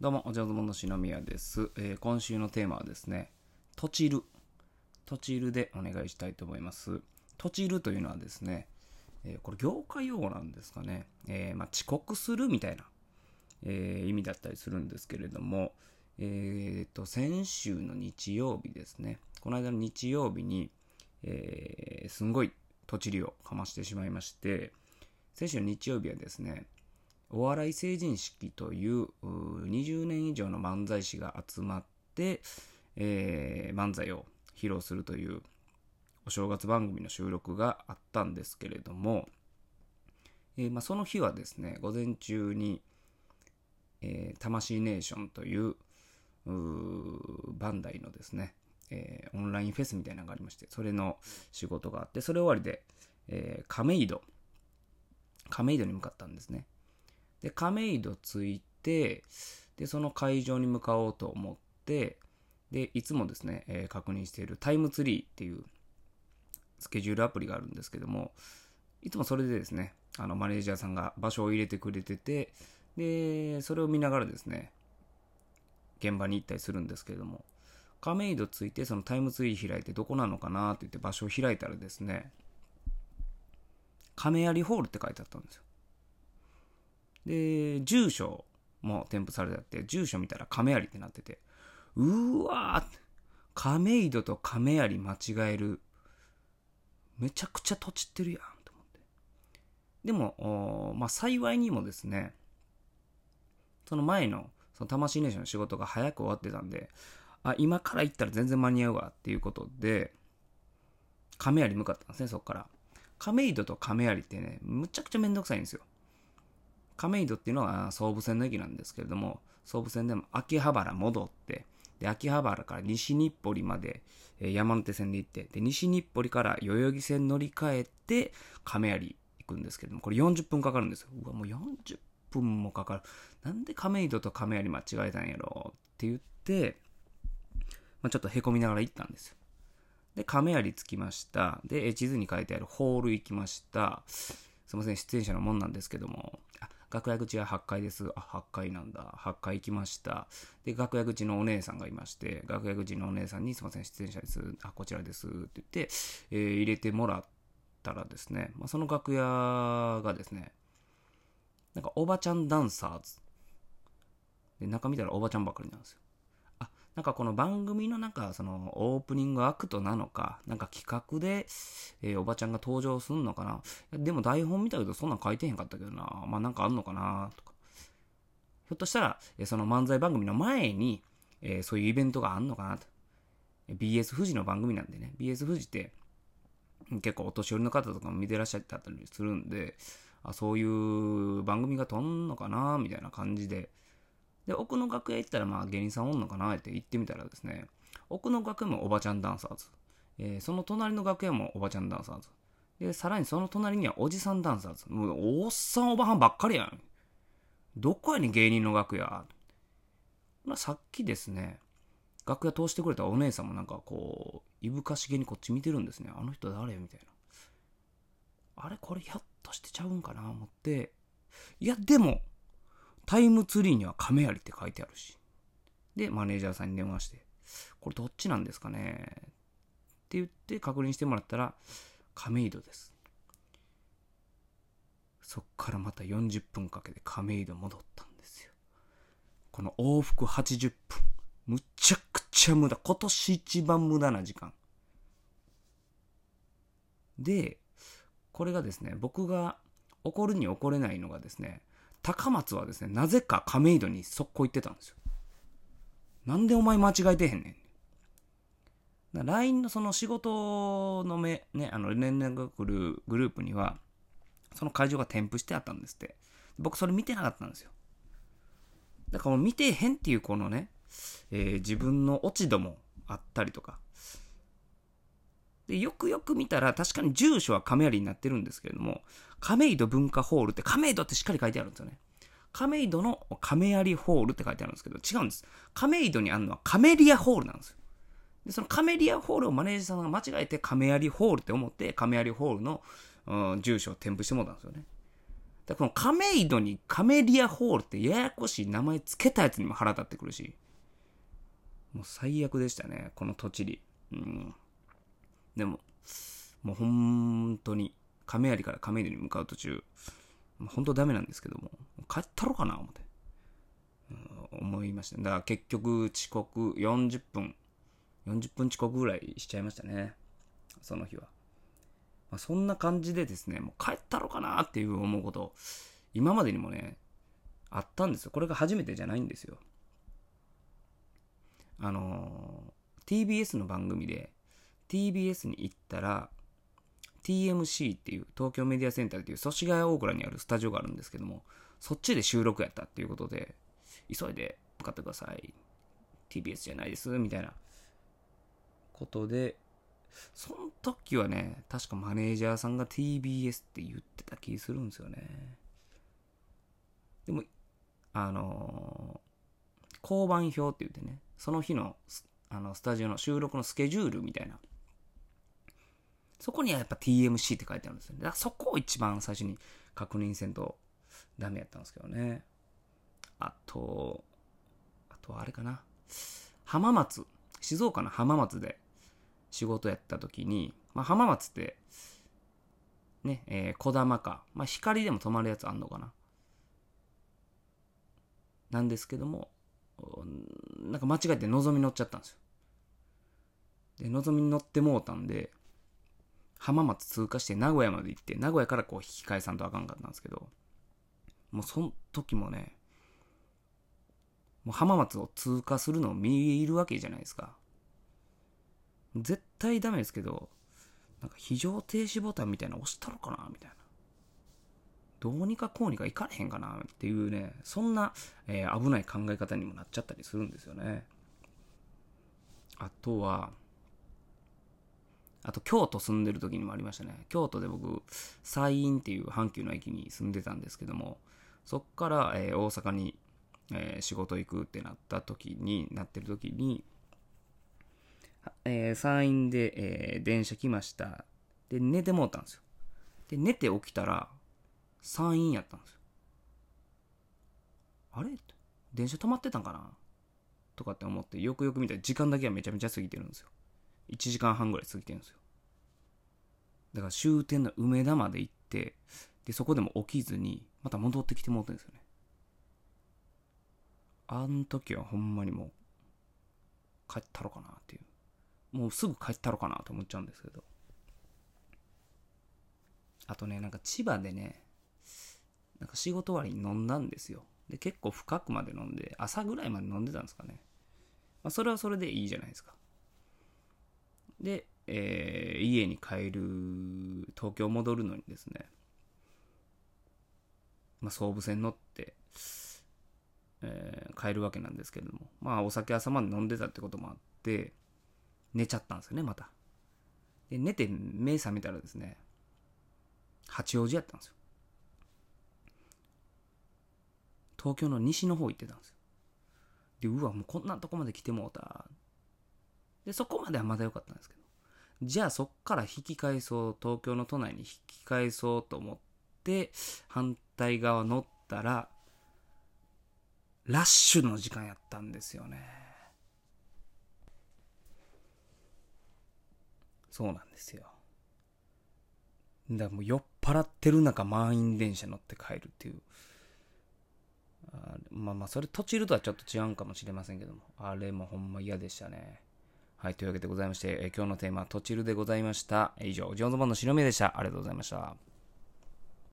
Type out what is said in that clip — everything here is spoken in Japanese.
どうも、お上手者の篠宮です、えー今週のテーマはですね、とちる。とちるでお願いしたいと思います。とちるというのはですね、えーこれ業界用語なんですかね。えーまあ、遅刻するみたいな、えー意味だったりするんですけれども、えーと、先週の日曜日ですね。この間の日曜日に、えーすんごいとちりをかましてしまいまして、先週の日曜日はですね、お笑い成人式というう20年以上の漫才師が集まって、えー漫才を披露するというお正月番組の収録があったんですけれども、えーまあ、その日はですね午前中に、えー魂ネーションというバンダイのですね、えーオンラインフェスみたいなのがありましてそれの仕事があってそれ終わりで、えー亀戸亀戸に向かったんですね。で亀戸着いてでその会場に向かおうと思ってでいつもですね、えー確認しているタイムツリーっていうスケジュールアプリがあるんですけどもいつもそれでですねあのマネージャーさんが場所を入れてくれててでそれを見ながらですね現場に行ったりするんですけれども亀戸着いてそのタイムツリー開いてどこなのかなって言って場所を開いたらですね亀有ホールって書いてあったんですよ。で、住所も添付されてあって、住所見たら亀有ってなってて、うーわー亀戸と亀有間違える。めちゃくちゃ土地ってるやん、と思って。でも、まあ、幸いにもですね、その前の、その魂ネーションの仕事が早く終わってたんで、あ、今から行ったら全然間に合うわっていうことで、亀有向かったんですね、そこから。亀戸と亀有ってね、むちゃくちゃめんどくさいんですよ。亀戸っていうのは総武線の駅なんですけれども、総武線でも秋葉原戻って、で、秋葉原から西日暮里まで、えー山手線で行って、で、西日暮里から代々木線乗り換えて、亀有行くんですけれども、これ40分かかるんですよ。うわ、もう40分もかかる。なんで亀戸と亀有間違えたんやろって言って、まあ、ちょっと凹みながら行ったんですよ。で、亀有着きました。で、地図に書いてあるホール行きました。すいません、出演者のもんなんですけども、楽屋口は8階です。あ、8階なんだ。8階行きました。で、楽屋口のお姉さんがいまして、楽屋口のお姉さんに、すいません、出演者です。あ、こちらです。って言って、えー入れてもらったらですね、まあ、その楽屋がですね、なんかおばちゃんダンサーズ。で、中見たらおばちゃんばっかりなんですよ。なんかこの番組のなんかそのオープニングアクトなのか、なんか企画で、えーおばちゃんが登場すんのかな。でも台本見たけどそんなん書いてへんかったけどな。まあなんかあんのかなとか。ひょっとしたら、えーその漫才番組の前に、えーそういうイベントがあんのかなと。BS 富士の番組なんでね。BS 富士って結構お年寄りの方とかも見てらっしゃったりするんで、あそういう番組が飛んのかなみたいな感じで。で、奥の楽屋行ったらまあ芸人さんおんのかなって行ってみたらですね、奥の楽屋もおばちゃんダンサーズ。えーその隣の楽屋もおばちゃんダンサーズ。で、さらにその隣にはおじさんダンサーズ。もう、おっさんおばはんばっかりやん。どこやねん、芸人の楽屋。まあ、さっきですね、楽屋通してくれたお姉さんもなんかこう、いぶかしげにこっち見てるんですね。あの人誰？みたいな。あれこれひょっとしてちゃうんかな？思って。いや、でも、タイムツリーには亀有って書いてあるし。で、マネージャーさんに電話して、これどっちなんですかね？って言って確認してもらったら、亀戸です。そっからまた40分かけて亀戸戻ったんですよ。この往復80分。むちゃくちゃ無駄。今年一番無駄な時間。で、これがですね、僕が怒るに怒れないのがですね、高松はですね、なぜか亀戸に速攻行ってたんですよ。なんでお前間違えてへんねん。LINE のその仕事のめ、ね、あの連絡が来るグループには、その会場が添付してあったんですって。僕それ見てなかったんですよ。だからもう見てへんっていうこのね、えー自分の落ち度もあったりとか。で、よくよく見たら確かに住所は亀有になってるんですけれども、亀戸文化ホールって亀戸ってしっかり書いてあるんですよね。亀戸の亀有ホールって書いてあるんですけど、違うんです。亀戸にあるのはカメリアホールなんですよ。で、そのカメリアホールをマネージャーさんが間違えて亀有ホールって思って、亀有ホールの、うん住所を添付してもらったんですよね。だこの亀戸にカメリアホールってややこしい名前つけたやつにも腹立ってくるし、もう最悪でしたね、この土地に。うん。でも、もう本当に、亀有から亀戸に向かう途中、本当ダメなんですけども、帰ったろかな、思って。思いました。だから結局遅刻40分、40分遅刻ぐらいしちゃいましたね。その日は。まあ、そんな感じでですね、もう帰ったろかなっていう思うこと、今までにもね、あったんですよ。これが初めてじゃないんですよ。あのー、TBS の番組で、TBS に行ったら、TMC っていう東京メディアセンターっていう祖師ヶ谷大倉にあるスタジオがあるんですけども、そっちで収録やったっていうことで、急いで向かってください。TBS じゃないです、みたいなことで、その時はね、確かマネージャーさんが TBS って言ってた気するんですよね。でも、あのー、交番表って言ってね、その日のあのスタジオの収録のスケジュールみたいな。そこにはやっぱ TMC って書いてあるんですよね。だからそこを一番最初に確認せんとダメやったんですけどね。あと、あとはあれかな。浜松、静岡の浜松で仕事やった時に、まあ、浜松って、ね、えー、小玉か、まあ、光でも止まるやつあんのかな。なんですけども、なんか間違えてのぞみ乗っちゃったんですよ。で、のぞみに乗ってもうたんで、浜松通過して名古屋まで行って、名古屋からこう引き返さんとあかんかったんですけど、もうその時もね、もう浜松を通過するのを見るわけじゃないですか。絶対ダメですけど、なんか非常停止ボタンみたいなの押したのかなみたいな。どうにかこうにかいかれへんかなっていうね、そんな、えー、危ない考え方にもなっちゃったりするんですよね。あとは、あと京都住んでる時にもありましたね。京都で僕、西院っていう阪急の駅に住んでたんですけども、そっから、えー、大阪にえー、仕事行くってなった時に、なってる時に、えー、山陰で、えー、電車来ました。で、寝てもうたんですよ。で、寝て起きたら、山陰やったんですよ。あれ？電車止まってたんかな？とかって思って、よくよく見たら時間だけはめちゃめちゃ過ぎてるんですよ。1時間半ぐらい過ぎてるんですよ。だから終点の梅田まで行って、で、そこでも起きずに、また戻ってきてもうてんですよね。あん時はほんまにもう、帰ったろかなっていう。もうすぐ帰ったろかなと思っちゃうんですけど。あとね、なんか千葉でね、なんか仕事終わりに飲んだんですよ。で、結構深くまで飲んで、朝ぐらいまで飲んでたんですかね。まあ、それはそれでいいじゃないですか。で、えー、家に帰る、東京戻るのにですね、まあ、総武線乗って、えー、帰るわけなんですけれども、まあお酒朝まで飲んでたってこともあって、寝ちゃったんですよね、また。で、寝て目覚めたらですね、八王子やったんですよ。東京の西の方行ってたんですよ。で、うわ、もうこんなとこまで来てもうた。で、そこまではまだ良かったんですけど。じゃあそっから引き返そう、東京の都内に引き返そうと思って、反対側乗ったら、ラッシュの時間やったんですよね。そうなんですよ。だからもう酔っ払ってる中満員電車乗って帰るっていう。あまあまあ、それ、とちるとはちょっと違うかもしれませんけども、あれもほんま嫌でしたね。はい、というわけでございまして、え今日のテーマはとちるでございました。以上、ジョンズボンの白目でした。ありがとうございました。